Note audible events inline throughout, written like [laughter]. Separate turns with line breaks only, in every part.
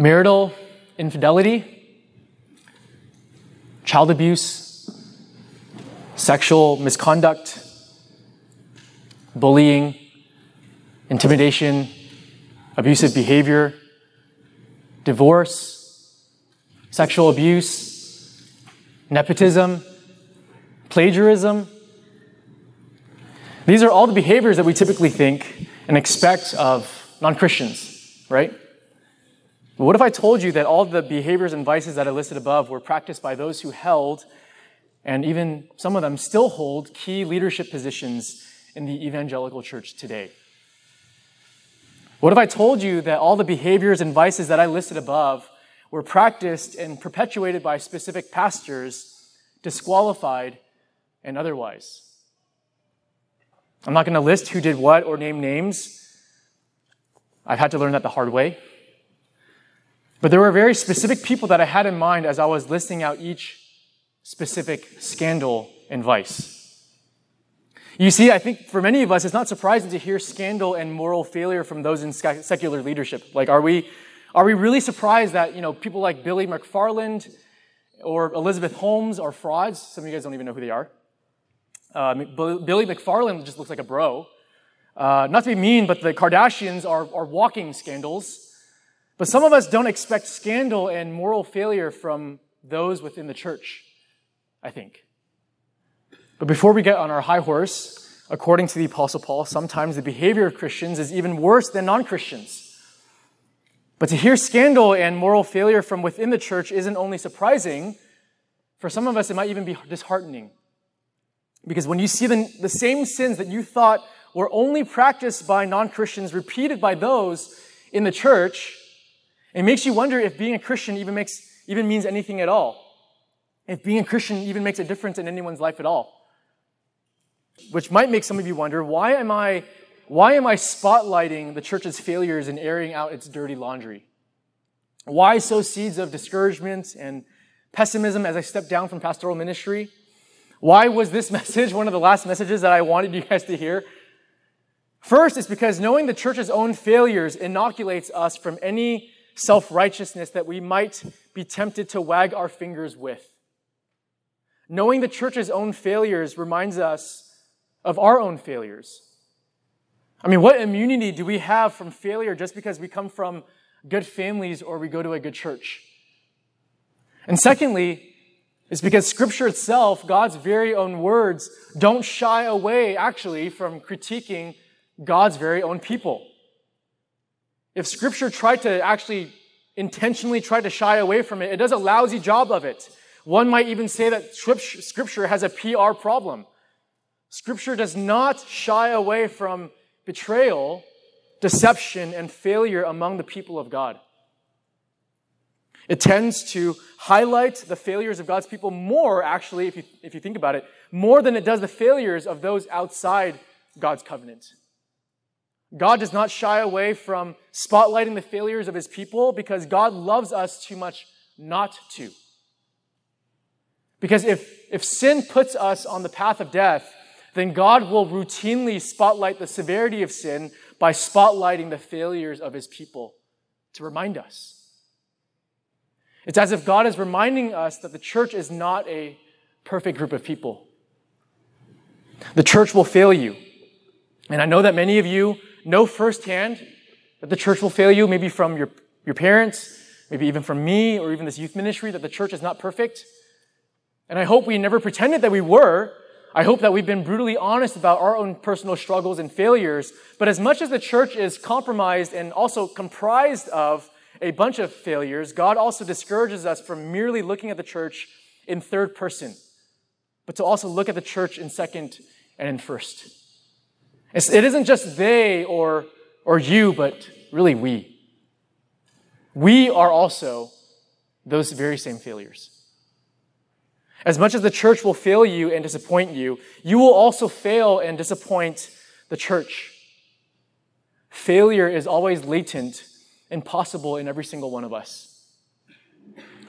marital infidelity, child abuse, sexual misconduct, bullying, intimidation, abusive behavior, divorce, sexual abuse, nepotism, plagiarism. These are all the behaviors that we typically think and expect of non Christians, right? What if I told you that all the behaviors and vices that I listed above were practiced by those who held, and even some of them still hold, key leadership positions in the evangelical church today? What if I told you that all the behaviors and vices that I listed above were practiced and perpetuated by specific pastors, disqualified and otherwise? I'm not going to list who did what or name names. I've had to learn that the hard way. But there were very specific people that I had in mind as I was listing out each specific scandal and vice. You see, I think for many of us, it's not surprising to hear scandal and moral failure from those in secular leadership. Like, are we, are we really surprised that, you know, people like Billy McFarland or Elizabeth Holmes are frauds? Some of you guys don't even know who they are. Uh, Billy McFarland just looks like a bro. Uh, not to be mean, but the Kardashians are, are walking scandals. But some of us don't expect scandal and moral failure from those within the church, I think. But before we get on our high horse, according to the Apostle Paul, sometimes the behavior of Christians is even worse than non Christians. But to hear scandal and moral failure from within the church isn't only surprising, for some of us, it might even be disheartening. Because when you see the, the same sins that you thought were only practiced by non Christians repeated by those in the church, it makes you wonder if being a Christian even makes even means anything at all. If being a Christian even makes a difference in anyone's life at all. Which might make some of you wonder, why am I why am I spotlighting the church's failures and airing out its dirty laundry? Why sow seeds of discouragement and pessimism as I step down from pastoral ministry? Why was this [laughs] message one of the last messages that I wanted you guys to hear? First, it's because knowing the church's own failures inoculates us from any self righteousness that we might be tempted to wag our fingers with. Knowing the church's own failures reminds us of our own failures. I mean, what immunity do we have from failure just because we come from good families or we go to a good church? And secondly, it's because Scripture itself, God's very own words, don't shy away actually from critiquing God's very own people. If Scripture tried to actually intentionally try to shy away from it, it does a lousy job of it. One might even say that Scripture has a PR problem. Scripture does not shy away from betrayal, deception, and failure among the people of God. It tends to highlight the failures of God's people more, actually, if you, if you think about it, more than it does the failures of those outside God's covenant. God does not shy away from spotlighting the failures of his people because God loves us too much not to. Because if, if sin puts us on the path of death, then God will routinely spotlight the severity of sin by spotlighting the failures of his people to remind us. It's as if God is reminding us that the church is not a perfect group of people. The church will fail you. And I know that many of you know firsthand that the church will fail you, maybe from your, your parents, maybe even from me, or even this youth ministry, that the church is not perfect. And I hope we never pretended that we were. I hope that we've been brutally honest about our own personal struggles and failures. But as much as the church is compromised and also comprised of a bunch of failures, God also discourages us from merely looking at the church in third person, but to also look at the church in second and in first. It isn't just they or, or you, but really we. We are also those very same failures. As much as the church will fail you and disappoint you, you will also fail and disappoint the church. Failure is always latent and possible in every single one of us.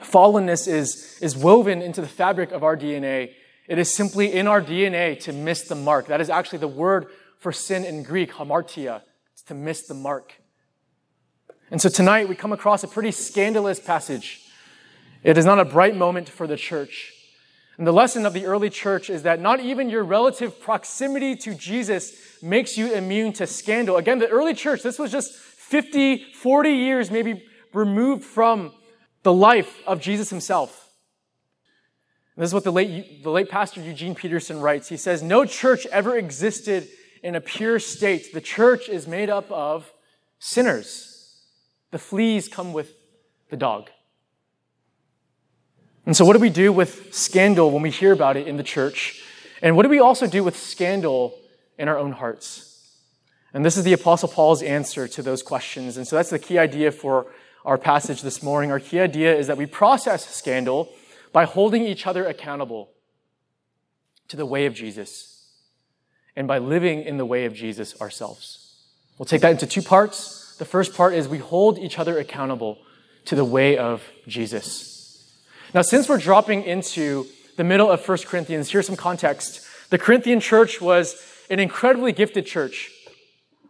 Fallenness is, is woven into the fabric of our DNA. It is simply in our DNA to miss the mark. That is actually the word for sin in Greek, hamartia. To miss the mark. And so tonight we come across a pretty scandalous passage. It is not a bright moment for the church. And the lesson of the early church is that not even your relative proximity to Jesus makes you immune to scandal. Again, the early church, this was just 50, 40 years maybe removed from the life of Jesus himself. And this is what the late, the late pastor Eugene Peterson writes. He says, No church ever existed in a pure state. The church is made up of sinners. The fleas come with the dog. And so, what do we do with scandal when we hear about it in the church? And what do we also do with scandal in our own hearts? And this is the Apostle Paul's answer to those questions. And so, that's the key idea for our passage this morning. Our key idea is that we process scandal by holding each other accountable to the way of Jesus and by living in the way of Jesus ourselves. We'll take that into two parts. The first part is we hold each other accountable to the way of Jesus. Now, since we're dropping into the middle of 1 Corinthians, here's some context. The Corinthian church was an incredibly gifted church.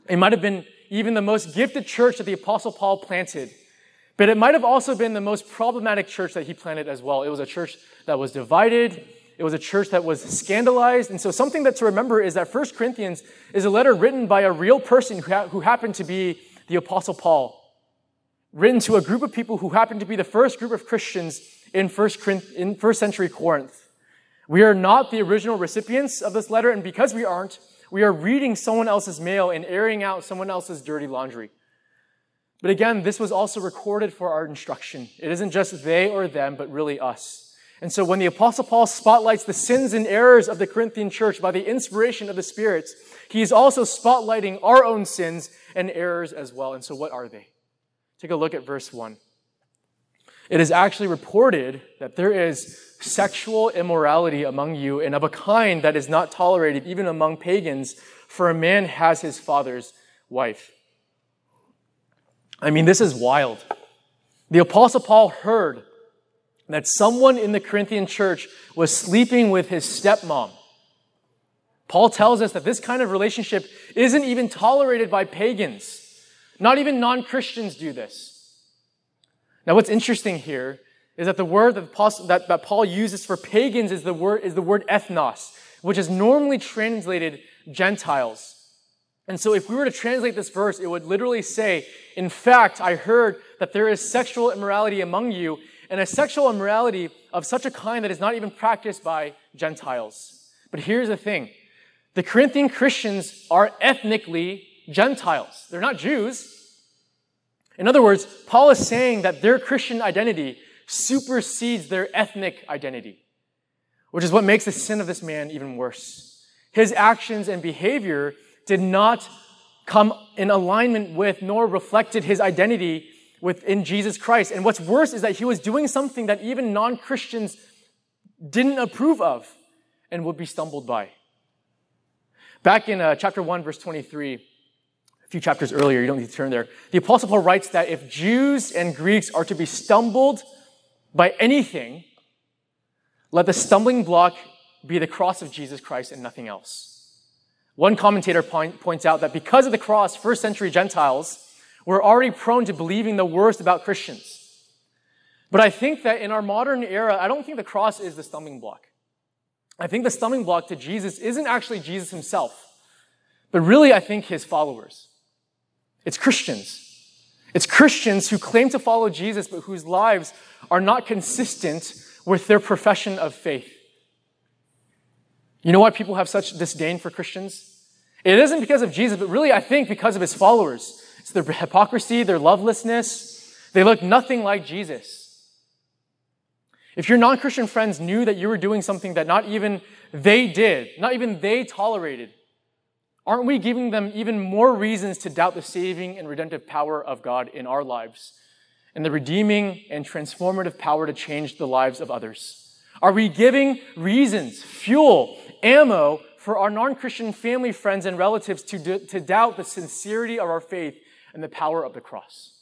It might have been even the most gifted church that the Apostle Paul planted. But it might have also been the most problematic church that he planted as well. It was a church that was divided. It was a church that was scandalized. And so, something that to remember is that 1 Corinthians is a letter written by a real person who, ha- who happened to be the Apostle Paul, written to a group of people who happened to be the first group of Christians in first, in first century Corinth. We are not the original recipients of this letter, and because we aren't, we are reading someone else's mail and airing out someone else's dirty laundry. But again, this was also recorded for our instruction. It isn't just they or them, but really us. And so when the Apostle Paul spotlights the sins and errors of the Corinthian church by the inspiration of the Spirit, he is also spotlighting our own sins and errors as well. And so what are they? Take a look at verse 1 it is actually reported that there is sexual immorality among you and of a kind that is not tolerated even among pagans, for a man has his father's wife. I mean, this is wild. The Apostle Paul heard that someone in the Corinthian church was sleeping with his stepmom. Paul tells us that this kind of relationship isn't even tolerated by pagans. Not even non Christians do this. Now, what's interesting here is that the word that Paul, uses for pagans is the word, is the word ethnos, which is normally translated Gentiles. And so, if we were to translate this verse, it would literally say, In fact, I heard that there is sexual immorality among you, and a sexual immorality of such a kind that is not even practiced by Gentiles. But here's the thing the Corinthian Christians are ethnically Gentiles, they're not Jews. In other words, Paul is saying that their Christian identity supersedes their ethnic identity, which is what makes the sin of this man even worse. His actions and behavior did not come in alignment with nor reflected his identity within Jesus Christ. And what's worse is that he was doing something that even non Christians didn't approve of and would be stumbled by. Back in uh, chapter 1, verse 23, a few chapters earlier, you don't need to turn there. The Apostle Paul writes that if Jews and Greeks are to be stumbled by anything, let the stumbling block be the cross of Jesus Christ and nothing else. One commentator point, points out that because of the cross, first century Gentiles were already prone to believing the worst about Christians. But I think that in our modern era, I don't think the cross is the stumbling block. I think the stumbling block to Jesus isn't actually Jesus himself, but really, I think his followers. It's Christians. It's Christians who claim to follow Jesus, but whose lives are not consistent with their profession of faith. You know why people have such disdain for Christians? It isn't because of Jesus, but really, I think, because of his followers. It's their hypocrisy, their lovelessness. They look nothing like Jesus. If your non Christian friends knew that you were doing something that not even they did, not even they tolerated, Aren't we giving them even more reasons to doubt the saving and redemptive power of God in our lives and the redeeming and transformative power to change the lives of others? Are we giving reasons, fuel, ammo for our non Christian family, friends, and relatives to, to doubt the sincerity of our faith and the power of the cross?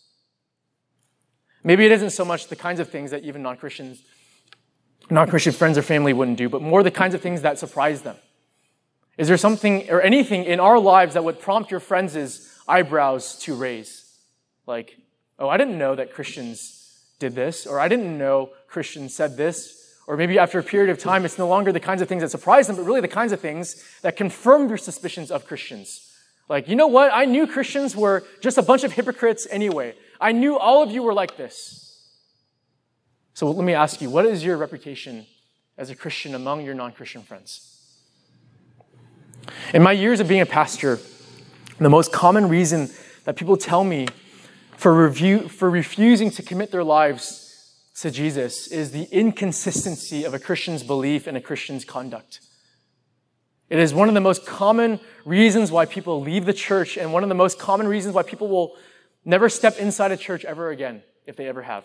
Maybe it isn't so much the kinds of things that even non Christians, non Christian friends or family wouldn't do, but more the kinds of things that surprise them is there something or anything in our lives that would prompt your friends' eyebrows to raise? Like, oh, I didn't know that Christians did this, or I didn't know Christians said this, or maybe after a period of time, it's no longer the kinds of things that surprise them, but really the kinds of things that confirm their suspicions of Christians. Like, you know what? I knew Christians were just a bunch of hypocrites anyway. I knew all of you were like this. So let me ask you, what is your reputation as a Christian among your non Christian friends? In my years of being a pastor, the most common reason that people tell me for, review, for refusing to commit their lives to Jesus is the inconsistency of a Christian's belief and a Christian's conduct. It is one of the most common reasons why people leave the church, and one of the most common reasons why people will never step inside a church ever again, if they ever have.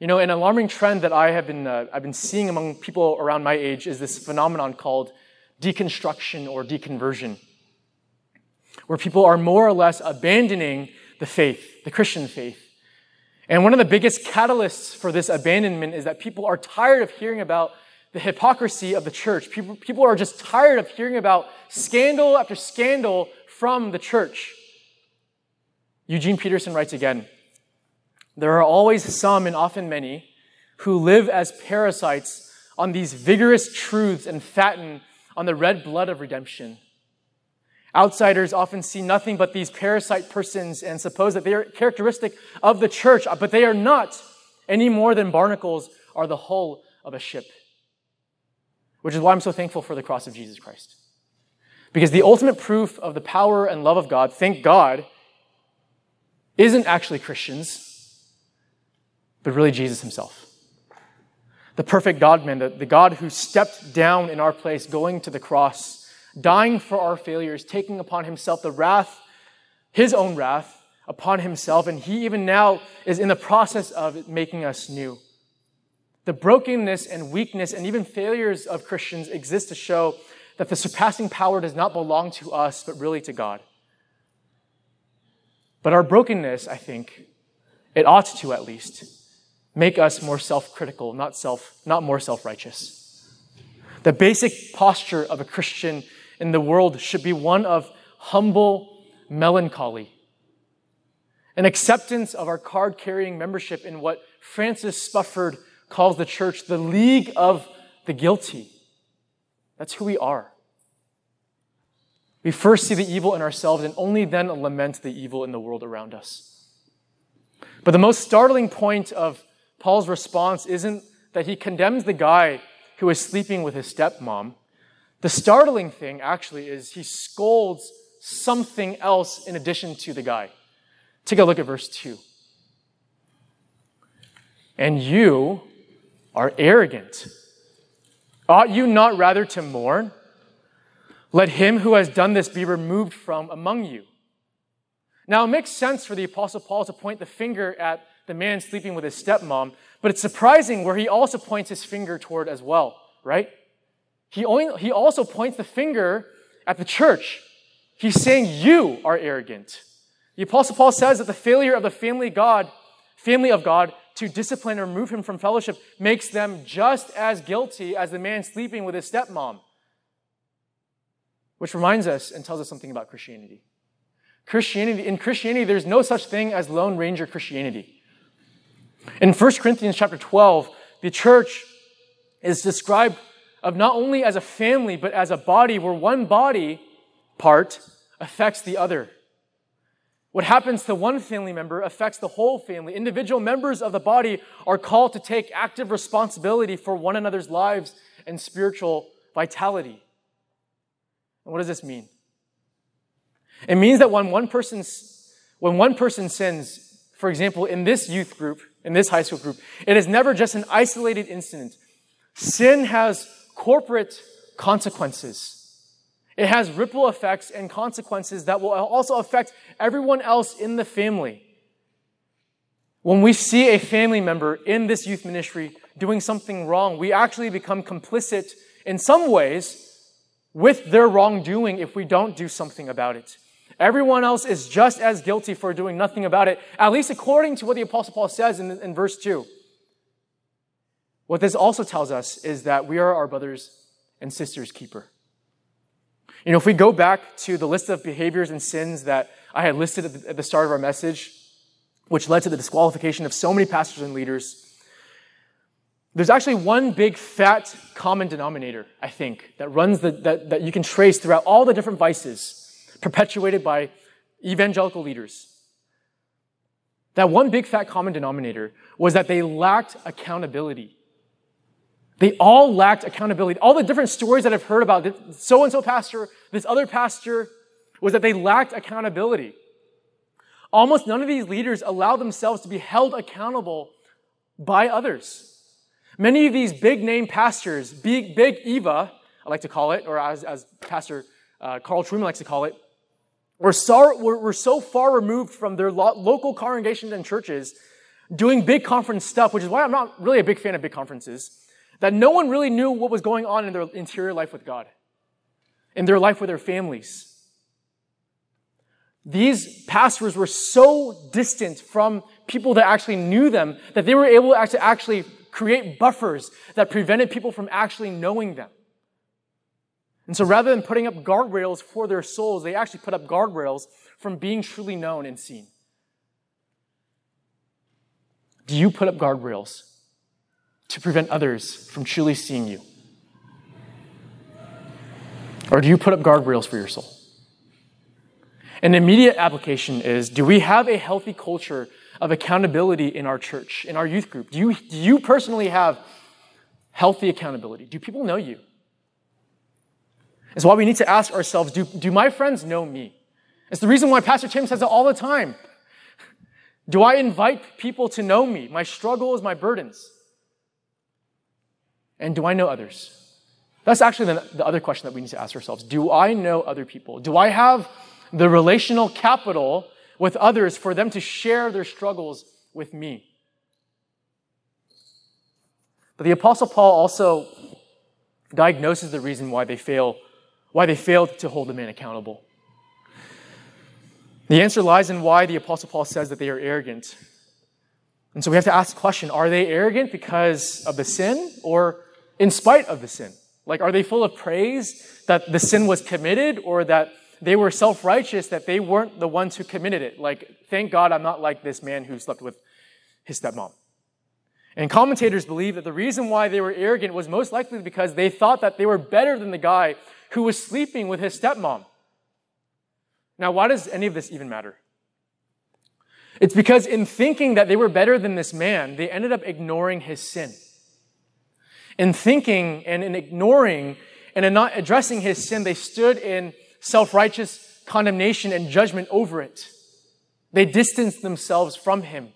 You know, an alarming trend that I have been, uh, I've been seeing among people around my age is this phenomenon called deconstruction or deconversion, where people are more or less abandoning the faith, the Christian faith. And one of the biggest catalysts for this abandonment is that people are tired of hearing about the hypocrisy of the church. People, people are just tired of hearing about scandal after scandal from the church. Eugene Peterson writes again There are always some, and often many, who live as parasites on these vigorous truths and fatten on the red blood of redemption. Outsiders often see nothing but these parasite persons and suppose that they are characteristic of the church, but they are not any more than barnacles are the hull of a ship which is why I'm so thankful for the cross of Jesus Christ. Because the ultimate proof of the power and love of God, thank God, isn't actually Christians, but really Jesus himself. The perfect God man, the, the God who stepped down in our place, going to the cross, dying for our failures, taking upon himself the wrath, his own wrath, upon himself, and he even now is in the process of making us new. The brokenness and weakness and even failures of Christians exist to show that the surpassing power does not belong to us, but really to God. But our brokenness, I think, it ought to at least make us more self-critical, not self, not more self-righteous. The basic posture of a Christian in the world should be one of humble melancholy, an acceptance of our card-carrying membership in what Francis Spufford calls the church the league of the guilty. That's who we are. We first see the evil in ourselves and only then lament the evil in the world around us. But the most startling point of Paul's response isn't that he condemns the guy who is sleeping with his stepmom. The startling thing, actually, is he scolds something else in addition to the guy. Take a look at verse 2. And you, are arrogant. Ought you not rather to mourn? Let him who has done this be removed from among you. Now, it makes sense for the Apostle Paul to point the finger at the man sleeping with his stepmom, but it's surprising where he also points his finger toward as well, right? He, only, he also points the finger at the church. He's saying, You are arrogant. The Apostle Paul says that the failure of the family God, family of God, to discipline or remove him from fellowship makes them just as guilty as the man sleeping with his stepmom. Which reminds us and tells us something about Christianity. Christianity, in Christianity, there's no such thing as Lone Ranger Christianity. In 1 Corinthians chapter 12, the church is described of not only as a family, but as a body where one body part affects the other. What happens to one family member affects the whole family. Individual members of the body are called to take active responsibility for one another's lives and spiritual vitality. And what does this mean? It means that when one person, when one person sins, for example, in this youth group, in this high school group, it is never just an isolated incident. Sin has corporate consequences. It has ripple effects and consequences that will also affect everyone else in the family. When we see a family member in this youth ministry doing something wrong, we actually become complicit in some ways with their wrongdoing if we don't do something about it. Everyone else is just as guilty for doing nothing about it, at least according to what the Apostle Paul says in, in verse 2. What this also tells us is that we are our brothers and sisters' keeper. You know, if we go back to the list of behaviors and sins that I had listed at the, start of our message, which led to the disqualification of so many pastors and leaders. There's actually one big fat common denominator, I think, that runs the, that, that you can trace throughout all the different vices perpetuated by evangelical leaders. That one big fat common denominator was that they lacked accountability. They all lacked accountability. All the different stories that I've heard about so and so pastor, this other pastor, was that they lacked accountability. Almost none of these leaders allow themselves to be held accountable by others. Many of these big name pastors, big, big Eva, I like to call it, or as, as Pastor uh, Carl Trueman likes to call it, were so, were, were so far removed from their lo- local congregations and churches doing big conference stuff, which is why I'm not really a big fan of big conferences, that no one really knew what was going on in their interior life with God, in their life with their families. These pastors were so distant from people that actually knew them that they were able to actually create buffers that prevented people from actually knowing them. And so rather than putting up guardrails for their souls, they actually put up guardrails from being truly known and seen. Do you put up guardrails to prevent others from truly seeing you? Or do you put up guardrails for your soul? An immediate application is do we have a healthy culture of accountability in our church, in our youth group? Do you, do you personally have healthy accountability? Do people know you? It's why we need to ask ourselves do, do my friends know me? It's the reason why Pastor Tim says it all the time. Do I invite people to know me, my struggles, my burdens? And do I know others? That's actually the, the other question that we need to ask ourselves. Do I know other people? Do I have the relational capital with others for them to share their struggles with me? But the Apostle Paul also diagnoses the reason why they fail, why they failed to hold the man accountable. The answer lies in why the Apostle Paul says that they are arrogant. And so we have to ask the question are they arrogant because of the sin or in spite of the sin? Like, are they full of praise that the sin was committed or that they were self righteous, that they weren't the ones who committed it? Like, thank God I'm not like this man who slept with his stepmom. And commentators believe that the reason why they were arrogant was most likely because they thought that they were better than the guy who was sleeping with his stepmom. Now, why does any of this even matter? It's because in thinking that they were better than this man, they ended up ignoring his sin. In thinking and in ignoring and in not addressing his sin, they stood in self righteous condemnation and judgment over it. They distanced themselves from him.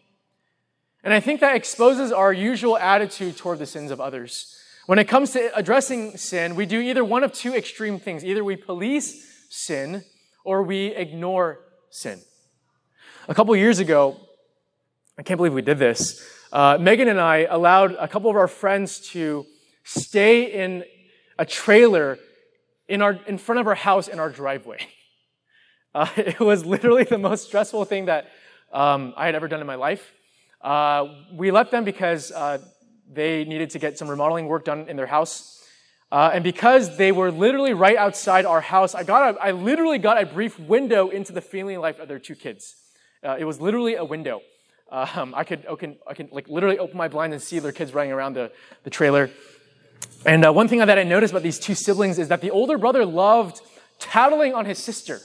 And I think that exposes our usual attitude toward the sins of others. When it comes to addressing sin, we do either one of two extreme things. Either we police sin or we ignore sin. A couple years ago, I can't believe we did this. Uh, Megan and I allowed a couple of our friends to stay in a trailer in, our, in front of our house in our driveway. [laughs] Uh, it was literally the most stressful thing that um, I had ever done in my life. Uh, we left them because uh, they needed to get some remodeling work done in their house. Uh, and because they were literally right outside our house, I got a, I literally got a brief window into the family life of their two kids. Uh, it was literally a window. Um, I could, I can, I can like literally open my blind and see their kids running around the, the trailer. And uh, one thing that I noticed about these two siblings is that the older brother loved tattling on his sister.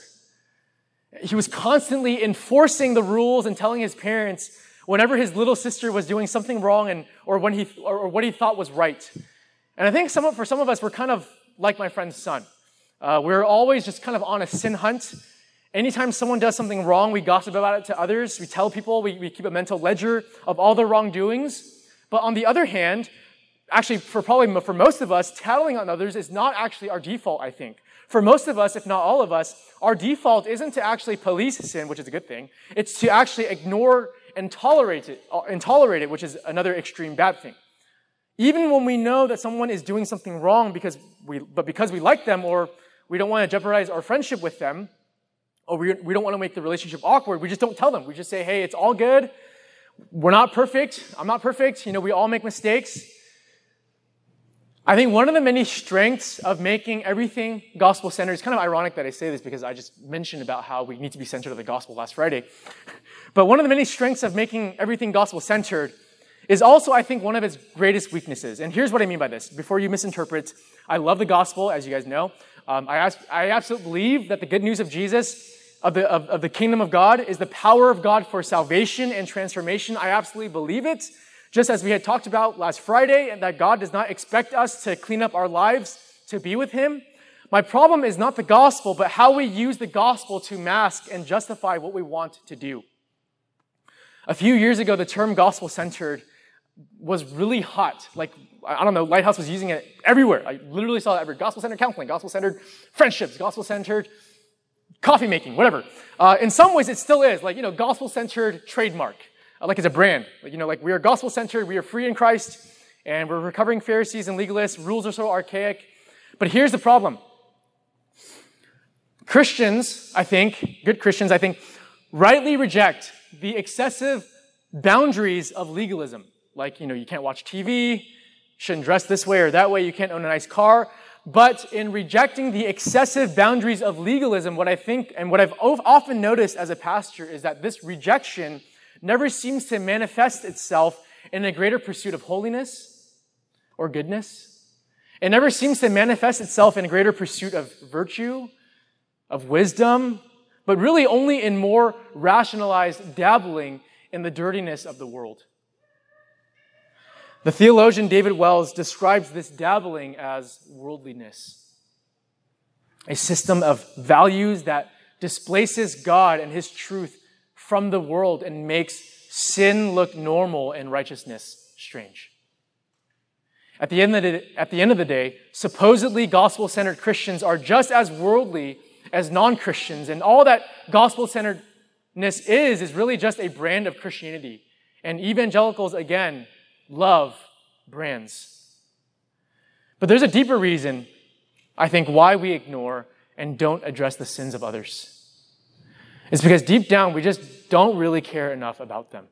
He was constantly enforcing the rules and telling his parents whenever his little sister was doing something wrong and, or, when he, or what he thought was right. And I think some, for some of us, we're kind of like my friend's son. Uh, we're always just kind of on a sin hunt. Anytime someone does something wrong, we gossip about it to others. We tell people, we, we keep a mental ledger of all the wrongdoings. But on the other hand, actually, for probably for most of us, tattling on others is not actually our default, I think. For most of us, if not all of us, our default isn't to actually police sin, which is a good thing. It's to actually ignore and tolerate it, uh, and tolerate it, which is another extreme bad thing. Even when we know that someone is doing something wrong because we, but because we like them or we don't want to jeopardize our friendship with them, or we, we don't want to make the relationship awkward, we just don't tell them. We just say, hey, it's all good. We're not perfect. I'm not perfect. You know, we all make mistakes. I think one of the many strengths of making everything gospel centered, it's kind of ironic that I say this because I just mentioned about how we need to be centered on the gospel last Friday. [laughs] But one of the many strengths of making everything gospel centered is also, I think, one of its greatest weaknesses. And here's what I mean by this. Before you misinterpret, I love the gospel, as you guys know. Um, I, I absolutely believe that the good news of Jesus, of the, of, of the kingdom of God, is the power of God for salvation and transformation. I absolutely believe it. Just as we had talked about last Friday, and that God does not expect us to clean up our lives to be with Him. My problem is not the gospel, but how we use the gospel to mask and justify what we want to do. A few years ago, the term gospel centered was really hot. Like, I don't know, Lighthouse was using it everywhere. I literally saw it every gospel centered counseling, gospel centered friendships, gospel centered coffee making, whatever. Uh, in some ways, it still is. Like, you know, gospel centered trademark like it's a brand. Like, you know, like we are gospel centered, we are free in Christ, and we're recovering Pharisees and legalists. Rules are so archaic. But here's the problem Christians, I think, good Christians, I think, rightly reject the excessive boundaries of legalism. Like, you know, you can't watch TV, shouldn't dress this way or that way, you can't own a nice car. But in rejecting the excessive boundaries of legalism, what I think and what I've often noticed as a pastor is that this rejection never seems to manifest itself in a greater pursuit of holiness or goodness. It never seems to manifest itself in a greater pursuit of virtue, of wisdom, but really only in more rationalized dabbling in the dirtiness of the world. The theologian David Wells describes this dabbling as worldliness, a system of values that displaces God and his truth from the world and makes sin look normal and righteousness strange. At the end of the, at the, end of the day, supposedly gospel centered Christians are just as worldly as non Christians, and all that gospel centeredness is, is really just a brand of Christianity. And evangelicals, again, love brands. But there's a deeper reason, I think, why we ignore and don't address the sins of others. It's because deep down, we don't really care enough about them.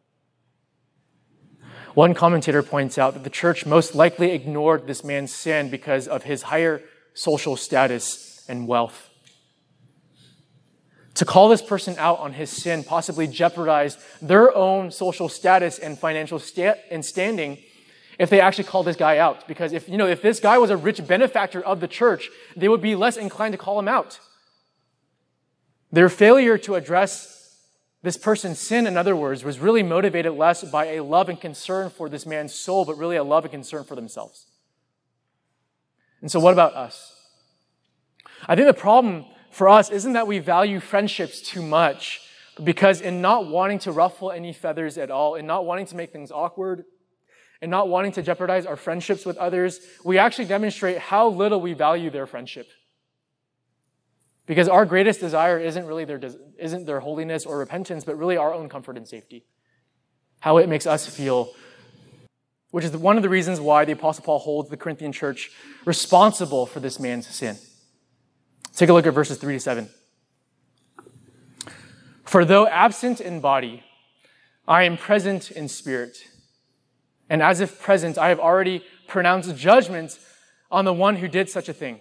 One commentator points out that the church most likely ignored this man's sin because of his higher social status and wealth. To call this person out on his sin possibly jeopardized their own social status and financial sta- and standing if they actually called this guy out. Because if, you know, if this guy was a rich benefactor of the church, they would be less inclined to call him out. Their failure to address this person's sin, in other words, was really motivated less by a love and concern for this man's soul, but really a love and concern for themselves. And so, what about us? I think the problem for us isn't that we value friendships too much, because in not wanting to ruffle any feathers at all, in not wanting to make things awkward, and not wanting to jeopardize our friendships with others, we actually demonstrate how little we value their friendship. Because our greatest desire isn't really their, isn't their holiness or repentance, but really our own comfort and safety. How it makes us feel, which is one of the reasons why the Apostle Paul holds the Corinthian church responsible for this man's sin. Take a look at verses 3 to 7. For though absent in body, I am present in spirit. And as if present, I have already pronounced judgment on the one who did such a thing.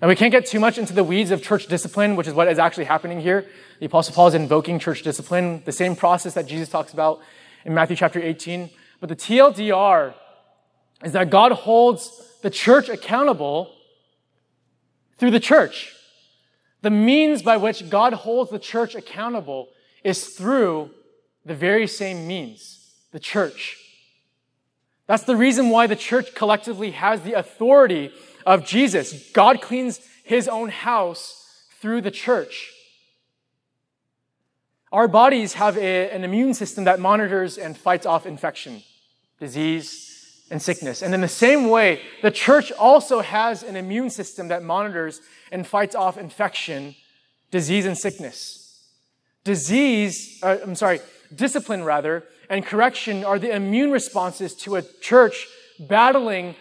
And we can't get too much into the weeds of church discipline, which is what is actually happening here. The Apostle Paul is invoking church discipline, the same process that Jesus talks about in Matthew chapter 18. But the TLDR is that God holds the church accountable through the church. The means by which God holds the church accountable is through the very same means, the church. That's the reason why the church collectively has the authority of Jesus. God cleans his own house through the church. Our bodies have a, an immune system that monitors and fights off infection, disease, and sickness. And in the same way, the church also has an immune system that monitors and fights off infection, disease, and sickness. Disease, uh, I'm sorry, discipline rather, and correction are the immune responses to a church battling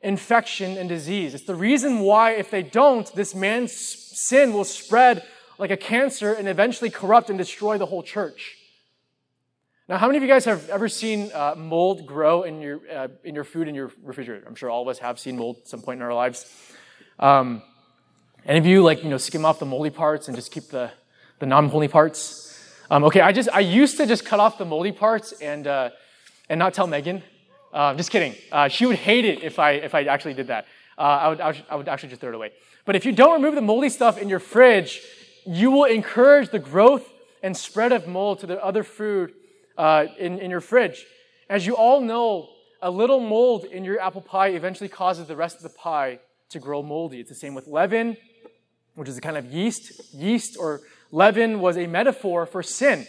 infection and disease. It's the reason why, if they don't, this man's sin will spread like a cancer and eventually corrupt and destroy the whole church. Now, how many of you guys have ever seen uh, mold grow in your, uh, in your food in your refrigerator? I'm sure all of us have seen mold at some point in our lives. Um, any of you like, you know, skim off the moldy parts and just keep the, the non-moldy parts? Um, okay, I just, I used to just cut off the moldy parts and, uh, and not tell Megan. Uh, just kidding. Uh, she would hate it if I, if I actually did that. Uh, I, would, I would actually just throw it away. But if you don't remove the moldy stuff in your fridge, you will encourage the growth and spread of mold to the other food uh, in, in your fridge. As you all know, a little mold in your apple pie eventually causes the rest of the pie to grow moldy. It's the same with leaven, which is a kind of yeast. Yeast or leaven was a metaphor for sin.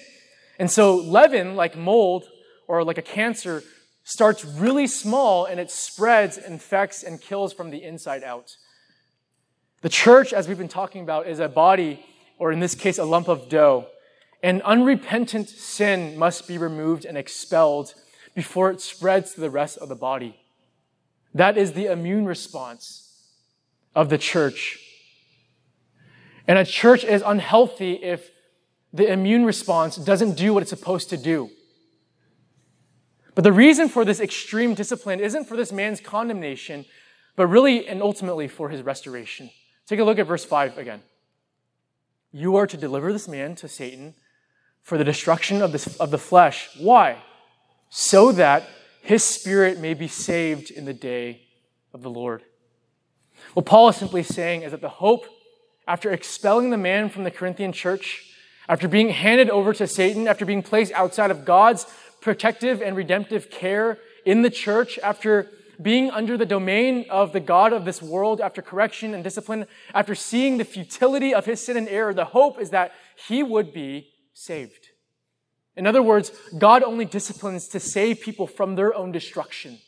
And so leaven, like mold or like a cancer, starts really small and it spreads, infects, and kills from the inside out. The church, as we've been talking about, is a body, or in this case, a lump of dough. And unrepentant sin must be removed and expelled before it spreads to the rest of the body. That is the immune response of the church. And a church is unhealthy if the immune response doesn't do what it's supposed to do. But the reason for this extreme discipline isn't for this man's condemnation, but really and ultimately for his restoration. Take a look at verse 5 again. You are to deliver this man to Satan for the destruction of, the of the flesh. Why? So that his spirit may be saved in the day of the Lord. What Paul is simply saying is that the hope, after expelling the man from the Corinthian church, after being handed over to Satan, after being placed outside of God's protective and redemptive care in the church, after being under the domain of the God of this world, after correction and discipline, after seeing the futility of his sin and error, the hope is that he would be saved. In other words, God only disciplines to save people from their own destruction.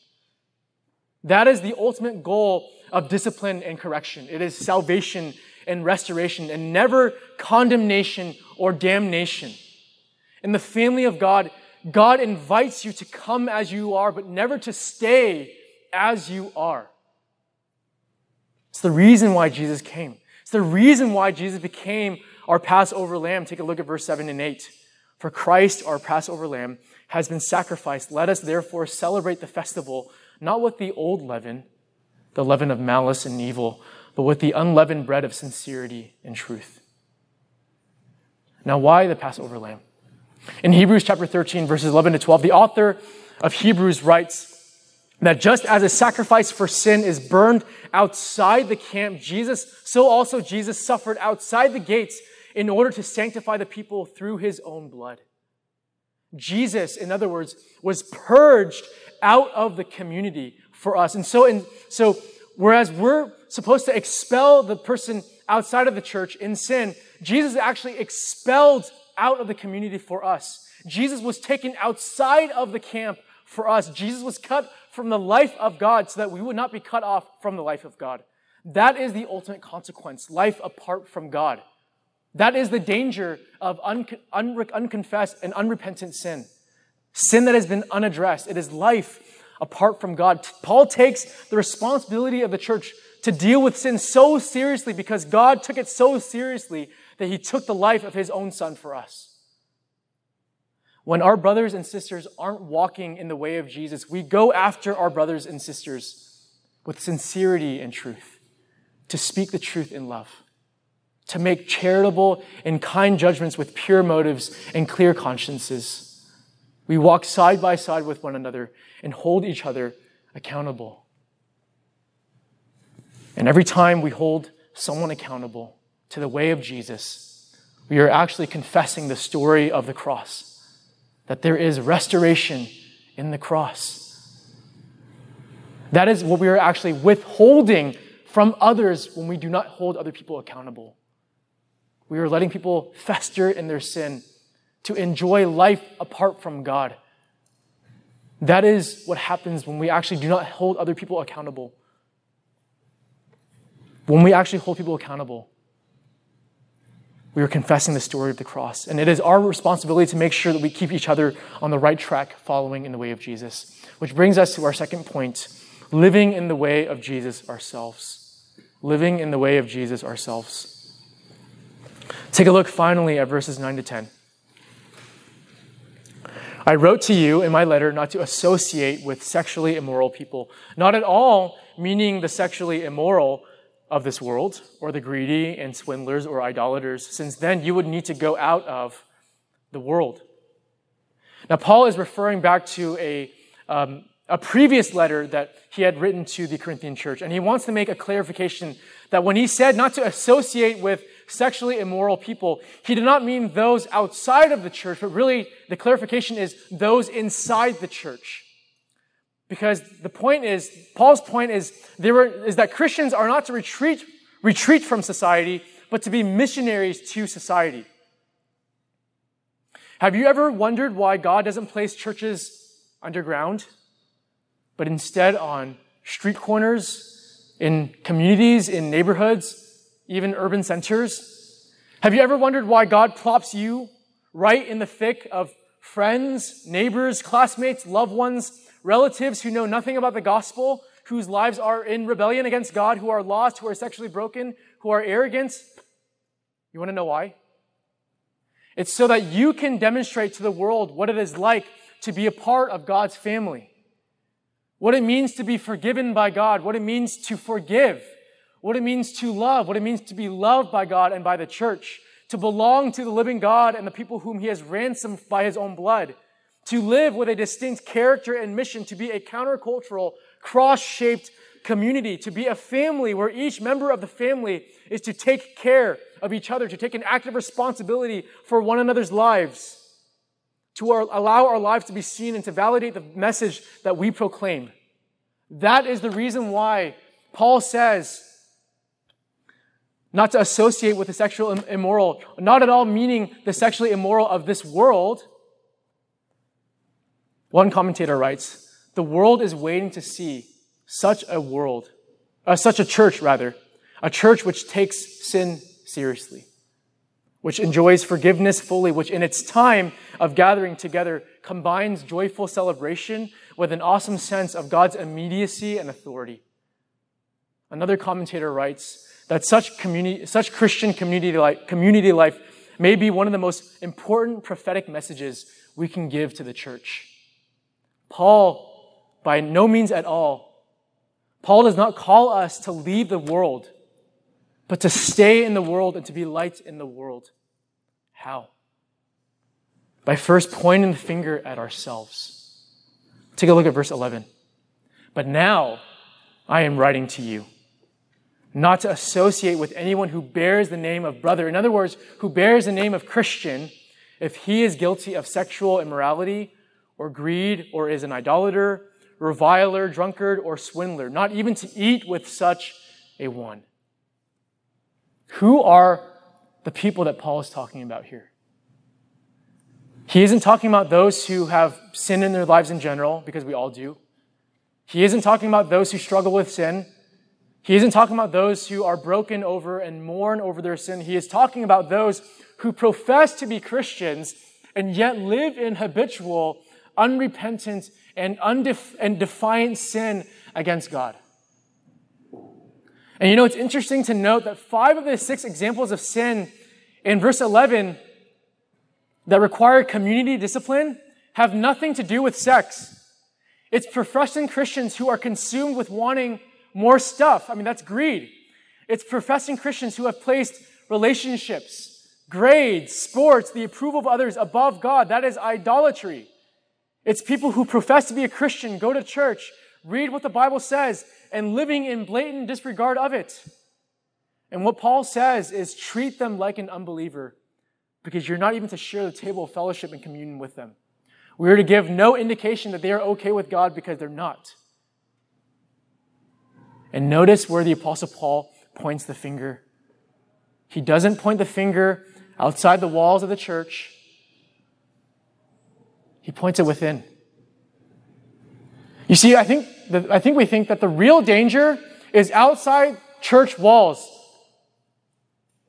That is the ultimate goal of discipline and correction. It is salvation and restoration and never condemnation or damnation. In the family of God, God invites you to come as you are, but never to stay as you are. It's the reason why Jesus came. It's the reason why Jesus became our Passover lamb. Take a look at verse 7 and 8. For Christ, our Passover lamb, has been sacrificed. Let us therefore celebrate the festival, not with the old leaven, the leaven of malice and evil, but with the unleavened bread of sincerity and truth. Now, why the Passover lamb? In Hebrews chapter 13, verses 11 to 12, the author of Hebrews writes that just as a sacrifice for sin is burned outside the camp, Jesus, so also Jesus suffered outside the gates in order to sanctify the people through his own blood. Jesus, in other words, was purged out of the community for us. And so, in, so whereas we're supposed to expel the person outside of the church in sin, Jesus actually expelled out of the community for us. Jesus was taken outside of the camp for us. Jesus was cut from the life of God so that we would not be cut off from the life of God. That is the ultimate consequence life apart from God. That is the danger of un- un- unconfessed and unrepentant sin. Sin that has been unaddressed. It is life apart from God. Paul takes the responsibility of the church to deal with sin so seriously because God took it so seriously that he took the life of his own son for us. When our brothers and sisters aren't walking in the way of Jesus, we go after our brothers and sisters with sincerity and truth, to speak the truth in love to make charitable and kind judgments with pure motives and clear consciences. We walk side by side with one another and hold each other accountable. And every time we hold someone accountable to the way of Jesus, we are actually confessing the story of the cross, that there is restoration in the cross. That is what we are actually withholding from others when we do not hold other people accountable. We are letting people fester in their sin to enjoy life apart from God. That is what happens when we actually do not hold other people accountable. When we actually hold people accountable, we are confessing the story of the cross. And it is our responsibility to make sure that we keep each other on the right track, following in the way of Jesus. Which brings us to our second point living in the way of Jesus ourselves. Living in the way of Jesus ourselves. Take a look finally at verses 9 to 10. I wrote to you in my letter not to associate with sexually immoral people. Not at all meaning the sexually immoral of this world, or the greedy and swindlers or idolaters, since then you would need to go out of the world. Now, Paul is referring back to a, um, a previous letter that he had written to the Corinthian church, and he wants to make a clarification that when he said not to associate with sexually immoral people, he did not mean those outside of the church, but really the clarification is those inside the church. Because the point is, Paul's point is, were, is that Christians are not to retreat, retreat from society, but to be missionaries to society. Have you ever wondered why God doesn't place churches underground, but instead on street corners, in communities, in neighborhoods, even urban centers? Have you ever wondered why God plops you right in the thick of friends, neighbors, classmates, loved ones, relatives who know nothing about the gospel, whose lives are in rebellion against God, who are lost, who are sexually broken, who are arrogant. You want to know why? It's so that you can demonstrate to the world what it is like to be a part of God's family. What it means to be forgiven by God, what it means to forgive, what it means to love, what it means to be loved by God and by the church, to belong to the living God and the people whom He has ransomed by His own blood to live with a distinct character and mission, to be a countercultural, cross shaped community, to be a family where each member of the family is to take care of each other, to take an active responsibility for one another's lives, to our, allow our lives to be seen and to validate the message that we proclaim. That is the reason why Paul says, not to associate with the sexual immoral, not at all meaning the sexually immoral of this world, one commentator writes, the world is waiting to see such a world, uh, such a church rather, a church which takes sin seriously, which enjoys forgiveness fully, which in its time of gathering together combines joyful celebration with an awesome sense of God's immediacy and authority. Another commentator writes that such community, such Christian community life, community life may be one of the most important prophetic messages we can give to the church. Paul, by no means at all, Paul does not call us to leave the world, but to stay in the world and to be light in the world. How? By first pointing the finger at ourselves. Take a look at verse 11. But now I am writing to you not to associate with anyone who bears the name of brother. In other words, who bears the name of Christian if he is guilty of sexual immorality or greed, or is an idolater, reviler, drunkard, or swindler, not even to eat with such a one. Who are the people that Paul is talking about here? He isn't talking about those who have sin in their lives in general, because we all do. He isn't talking about those who struggle with sin. He isn't talking about those who are broken over and mourn over their sin. He is talking about those who profess to be Christians and yet live in habitual unrepentant, and, undef- and defiant sin against God. And you know, it's interesting to note that five of the six examples of sin in verse 11 that require community discipline have nothing to do with sex. It's professing Christians who are consumed with wanting more stuff. I mean, that's greed. It's professing Christians who have placed relationships, grades, sports, the approval of others above God. That is idolatry. It's people who profess to be a Christian, go to church, read what the Bible says, and living in blatant disregard of it. And what Paul says is treat them like an unbeliever because you're not even to share the table of fellowship and communion with them. We are to give no indication that they are okay with God because they're not. And notice where the Apostle Paul points the finger. He doesn't point the finger outside the walls of the church. He points it within. You see, I think, the, I think we think that the real danger is outside church walls,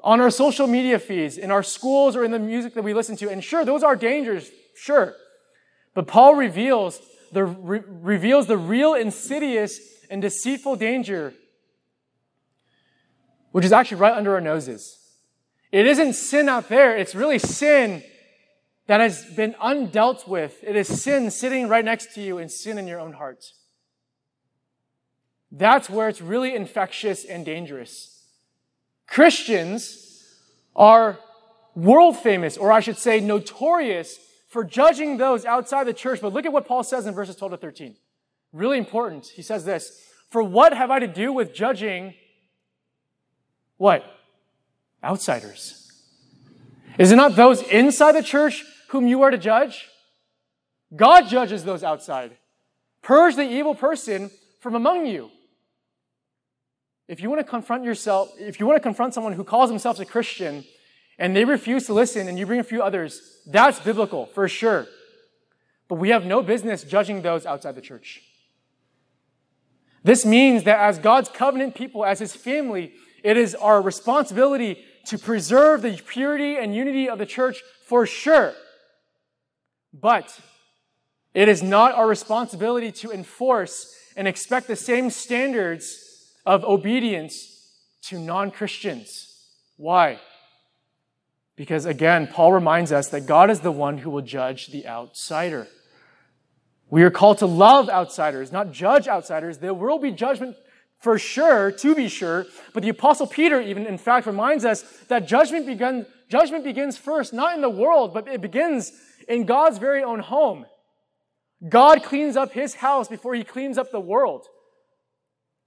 on our social media feeds, in our schools, or in the music that we listen to. And sure, those are dangers, sure. But Paul reveals the, re- reveals the real insidious and deceitful danger, which is actually right under our noses. It isn't sin out there, it's really sin that has been undealt with. It is sin sitting right next to you and sin in your own heart. That's where it's really infectious and dangerous. Christians are world famous, or I should say notorious, for judging those outside the church. But look at what Paul says in verses 12 to 13. Really important. He says this For what have I to do with judging what? Outsiders. Is it not those inside the church whom you are to judge? God judges those outside. Purge the evil person from among you. If you want to confront yourself, if you want to confront someone who calls themselves a Christian and they refuse to listen and you bring a few others, that's biblical for sure. But we have no business judging those outside the church. This means that as God's covenant people, as his family, it is our responsibility to preserve the purity and unity of the church for sure. But it is not our responsibility to enforce and expect the same standards of obedience to non Christians. Why? Because again, Paul reminds us that God is the one who will judge the outsider. We are called to love outsiders, not judge outsiders. There will be judgment for sure, to be sure. But the apostle Peter even, in fact, reminds us that judgment, begun, judgment begins first, not in the world, but it begins in God's very own home. God cleans up his house before he cleans up the world.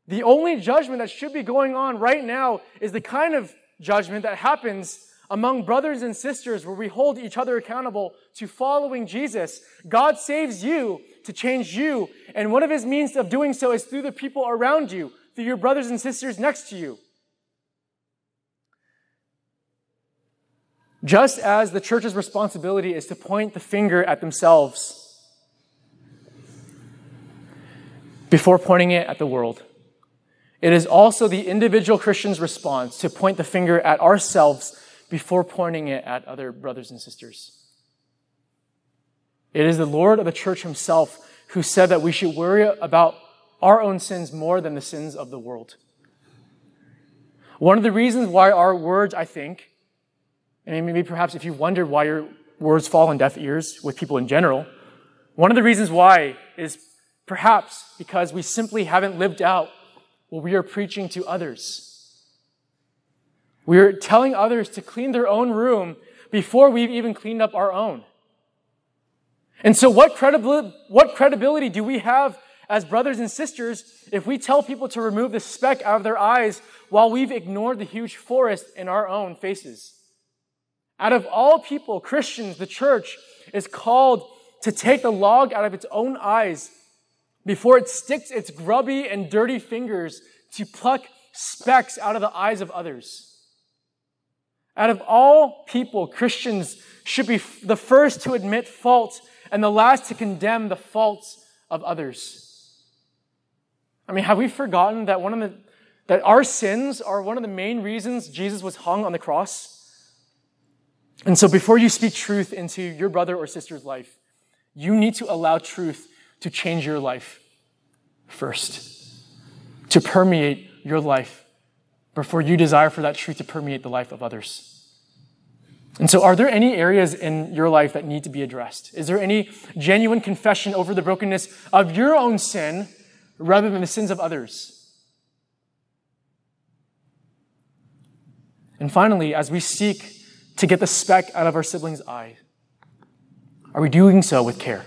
The only judgment that should be going on right now is the kind of judgment that happens among brothers and sisters where we hold each other accountable to following Jesus. God saves you to change you, and one of his means of doing so is through the people around you, through your brothers and sisters next to you. Just as the church's responsibility is to point the finger at themselves before pointing it at the world, it is also the individual Christian's response to point the finger at ourselves before pointing it at other brothers and sisters. It is the Lord of the church himself who said that we should worry about our own sins more than the sins of the world. One of the reasons why our words, I think, and maybe perhaps if you wondered why your words fall on deaf ears with people in general, one of the reasons why is perhaps because we simply haven't lived out what we are preaching to others. We're telling others to clean their own room before we've even cleaned up our own. And so, what, credibility, what credibility do we have as brothers and sisters if we tell people to remove the speck out of their eyes while we've ignored the huge forest in our own faces? Out of all people, Christians, the church is called to take the log out of its own eyes before it sticks its grubby and dirty fingers to pluck specks out of the eyes of others. Out of all people, Christians should be the first to admit fault and the last to condemn the faults of others. I mean, have we forgotten that one of the that our sins are one of the main reasons Jesus was hung on the cross? And so before you speak truth into your brother or sister's life, you need to allow truth to change your life first, to permeate your life before you desire for that truth to permeate the life of others. And so, are there any areas in your life that need to be addressed? Is there any genuine confession over the brokenness of your own sin rather than the sins of others? And finally, as we seek to get the speck out of our sibling's eye, are we doing so with care?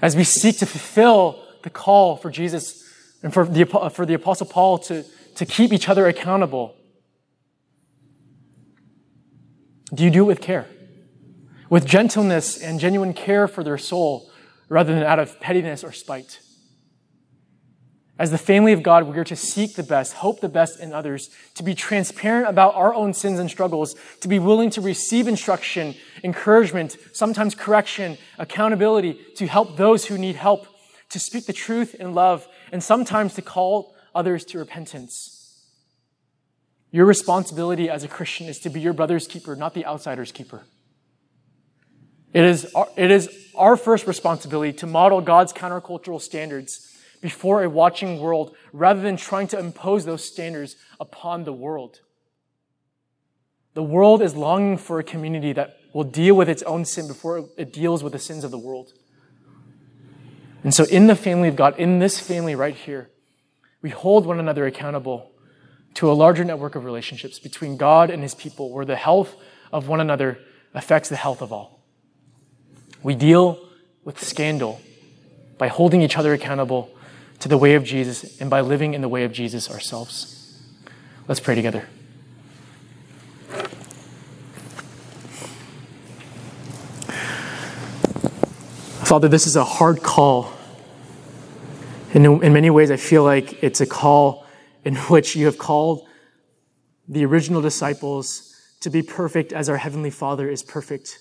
As we seek to fulfill the call for Jesus and for the, for the Apostle Paul to, to keep each other accountable, do you do it with care? With gentleness and genuine care for their soul rather than out of pettiness or spite? As the family of God, we are to seek the best, hope the best in others, to be transparent about our own sins and struggles, to be willing to receive instruction, encouragement, sometimes correction, accountability, to help those who need help, to speak the truth in love, and sometimes to call others to repentance. Your responsibility as a Christian is to be your brother's keeper, not the outsider's keeper. It is, our, it is our first responsibility to model God's countercultural standards before a watching world rather than trying to impose those standards upon the world. The world is longing for a community that will deal with its own sin before it deals with the sins of the world. And so, in the family of God, in this family right here, we hold one another accountable to a larger network of relationships between God and his people, where the health of one another affects the health of all. We deal with scandal by holding each other accountable to the way of Jesus and by living in the way of Jesus ourselves. Let's pray together. Father, this is a hard call. And in many ways, I feel like it's a call in [laughs] which you have called the original disciples to be perfect as our Heavenly Father is perfect.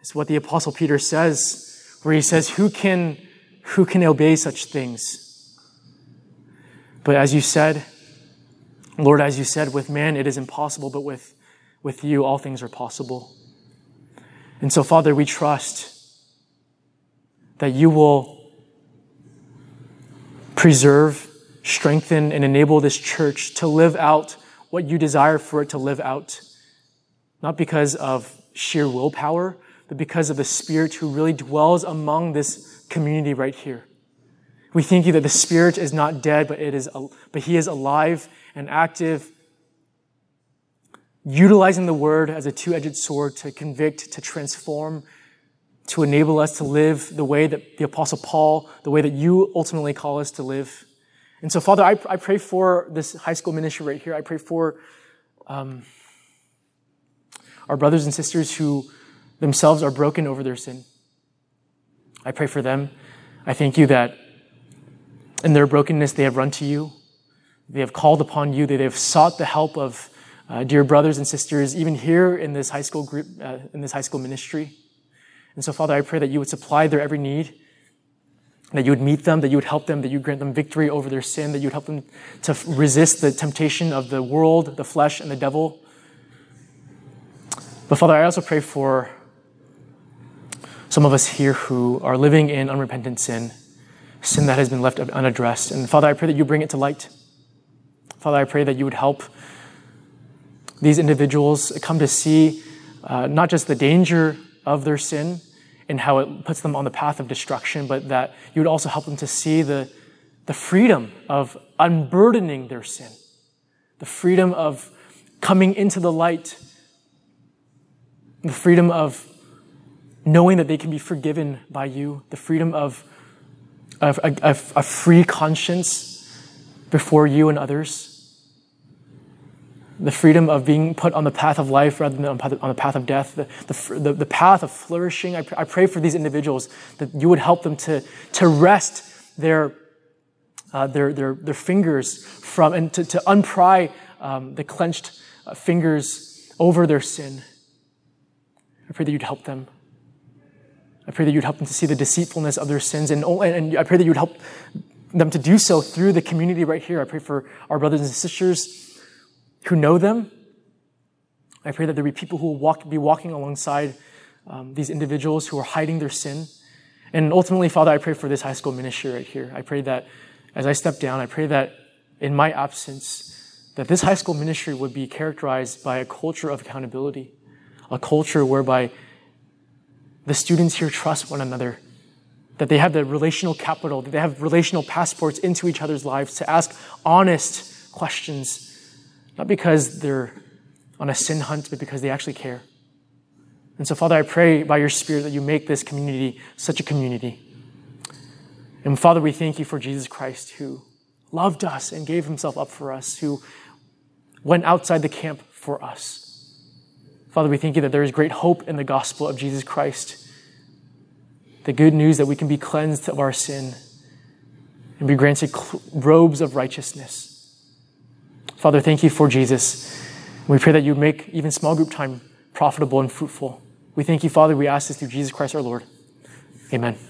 It's what the Apostle Peter says, where he says, Who can who can obey such things? But as you said, Lord, as you said, with man it is impossible, but with, with you all things are possible. And so, Father, we trust that you will preserve, strengthen, and enable this church to live out what you desire for it to live out. Not because of sheer willpower, but because of the Spirit who really dwells among this community right here. We thank you that the Spirit is not dead, but, it is, but He is alive and active, utilizing the Word as a two edged sword to convict, to transform, to enable us to live the way that the Apostle Paul, the way that you ultimately call us to live. And so, Father, I, I pray for this high school ministry right here. I pray for um, our brothers and sisters who themselves are broken over their sin. I pray for them. I thank you that in their brokenness, they have run to you. They have called upon you. They have sought the help of uh, dear brothers and sisters, even here in this high school group, uh, in this high school ministry. And so, Father, I pray that you would supply their every need, that you would meet them, that you would help them, that you would grant them victory over their sin, that you would help them to resist the temptation of the world, the flesh, and the devil. But, Father, I also pray for some of us here who are living in unrepentant sin, sin that has been left unaddressed. And Father, I pray that you bring it to light. Father, I pray that you would help these individuals come to see uh, not just the danger of their sin and how it puts them on the path of destruction, but that you would also help them to see the, the freedom of unburdening their sin, the freedom of coming into the light, the freedom of knowing that they can be forgiven by you, the freedom of, of a, a, free conscience before you and others, the freedom of being put on the path of life rather than on the path of death, the, the, the path of flourishing. I, I pray for these individuals that you would help them to, to wrest their, uh, their, their, their fingers from and to, to unpry um, the clenched uh, fingers over their sin. I pray that you'd help them. I pray that you'd help them to see the deceitfulness of their sins. And, and I pray that you'd help them to do so through the community right here. I pray for our brothers and sisters who know them. I pray that there be people who will walk, be walking alongside um, these individuals who are hiding their sin. And ultimately, Father, I pray for this high school ministry right here. I pray that as I step down, I pray that in my absence, that this high school ministry would be characterized by a culture of accountability, a culture whereby the students here trust one another, that they have the relational capital, that they have relational passports into each other's lives to ask honest questions, not because they're on a sin hunt, but because they actually care. And so, Father, I pray by your Spirit that you make this community such a community. And Father, we thank you for Jesus Christ who loved us and gave himself up for us, who went outside the camp for us. Father, we thank you that there is great hope in the gospel of Jesus Christ. The good news that we can be cleansed of our sin and be granted robes of righteousness. Father, thank you for Jesus. We pray that you make even small group time profitable and fruitful. We thank you, Father. We ask this through Jesus Christ our Lord. Amen.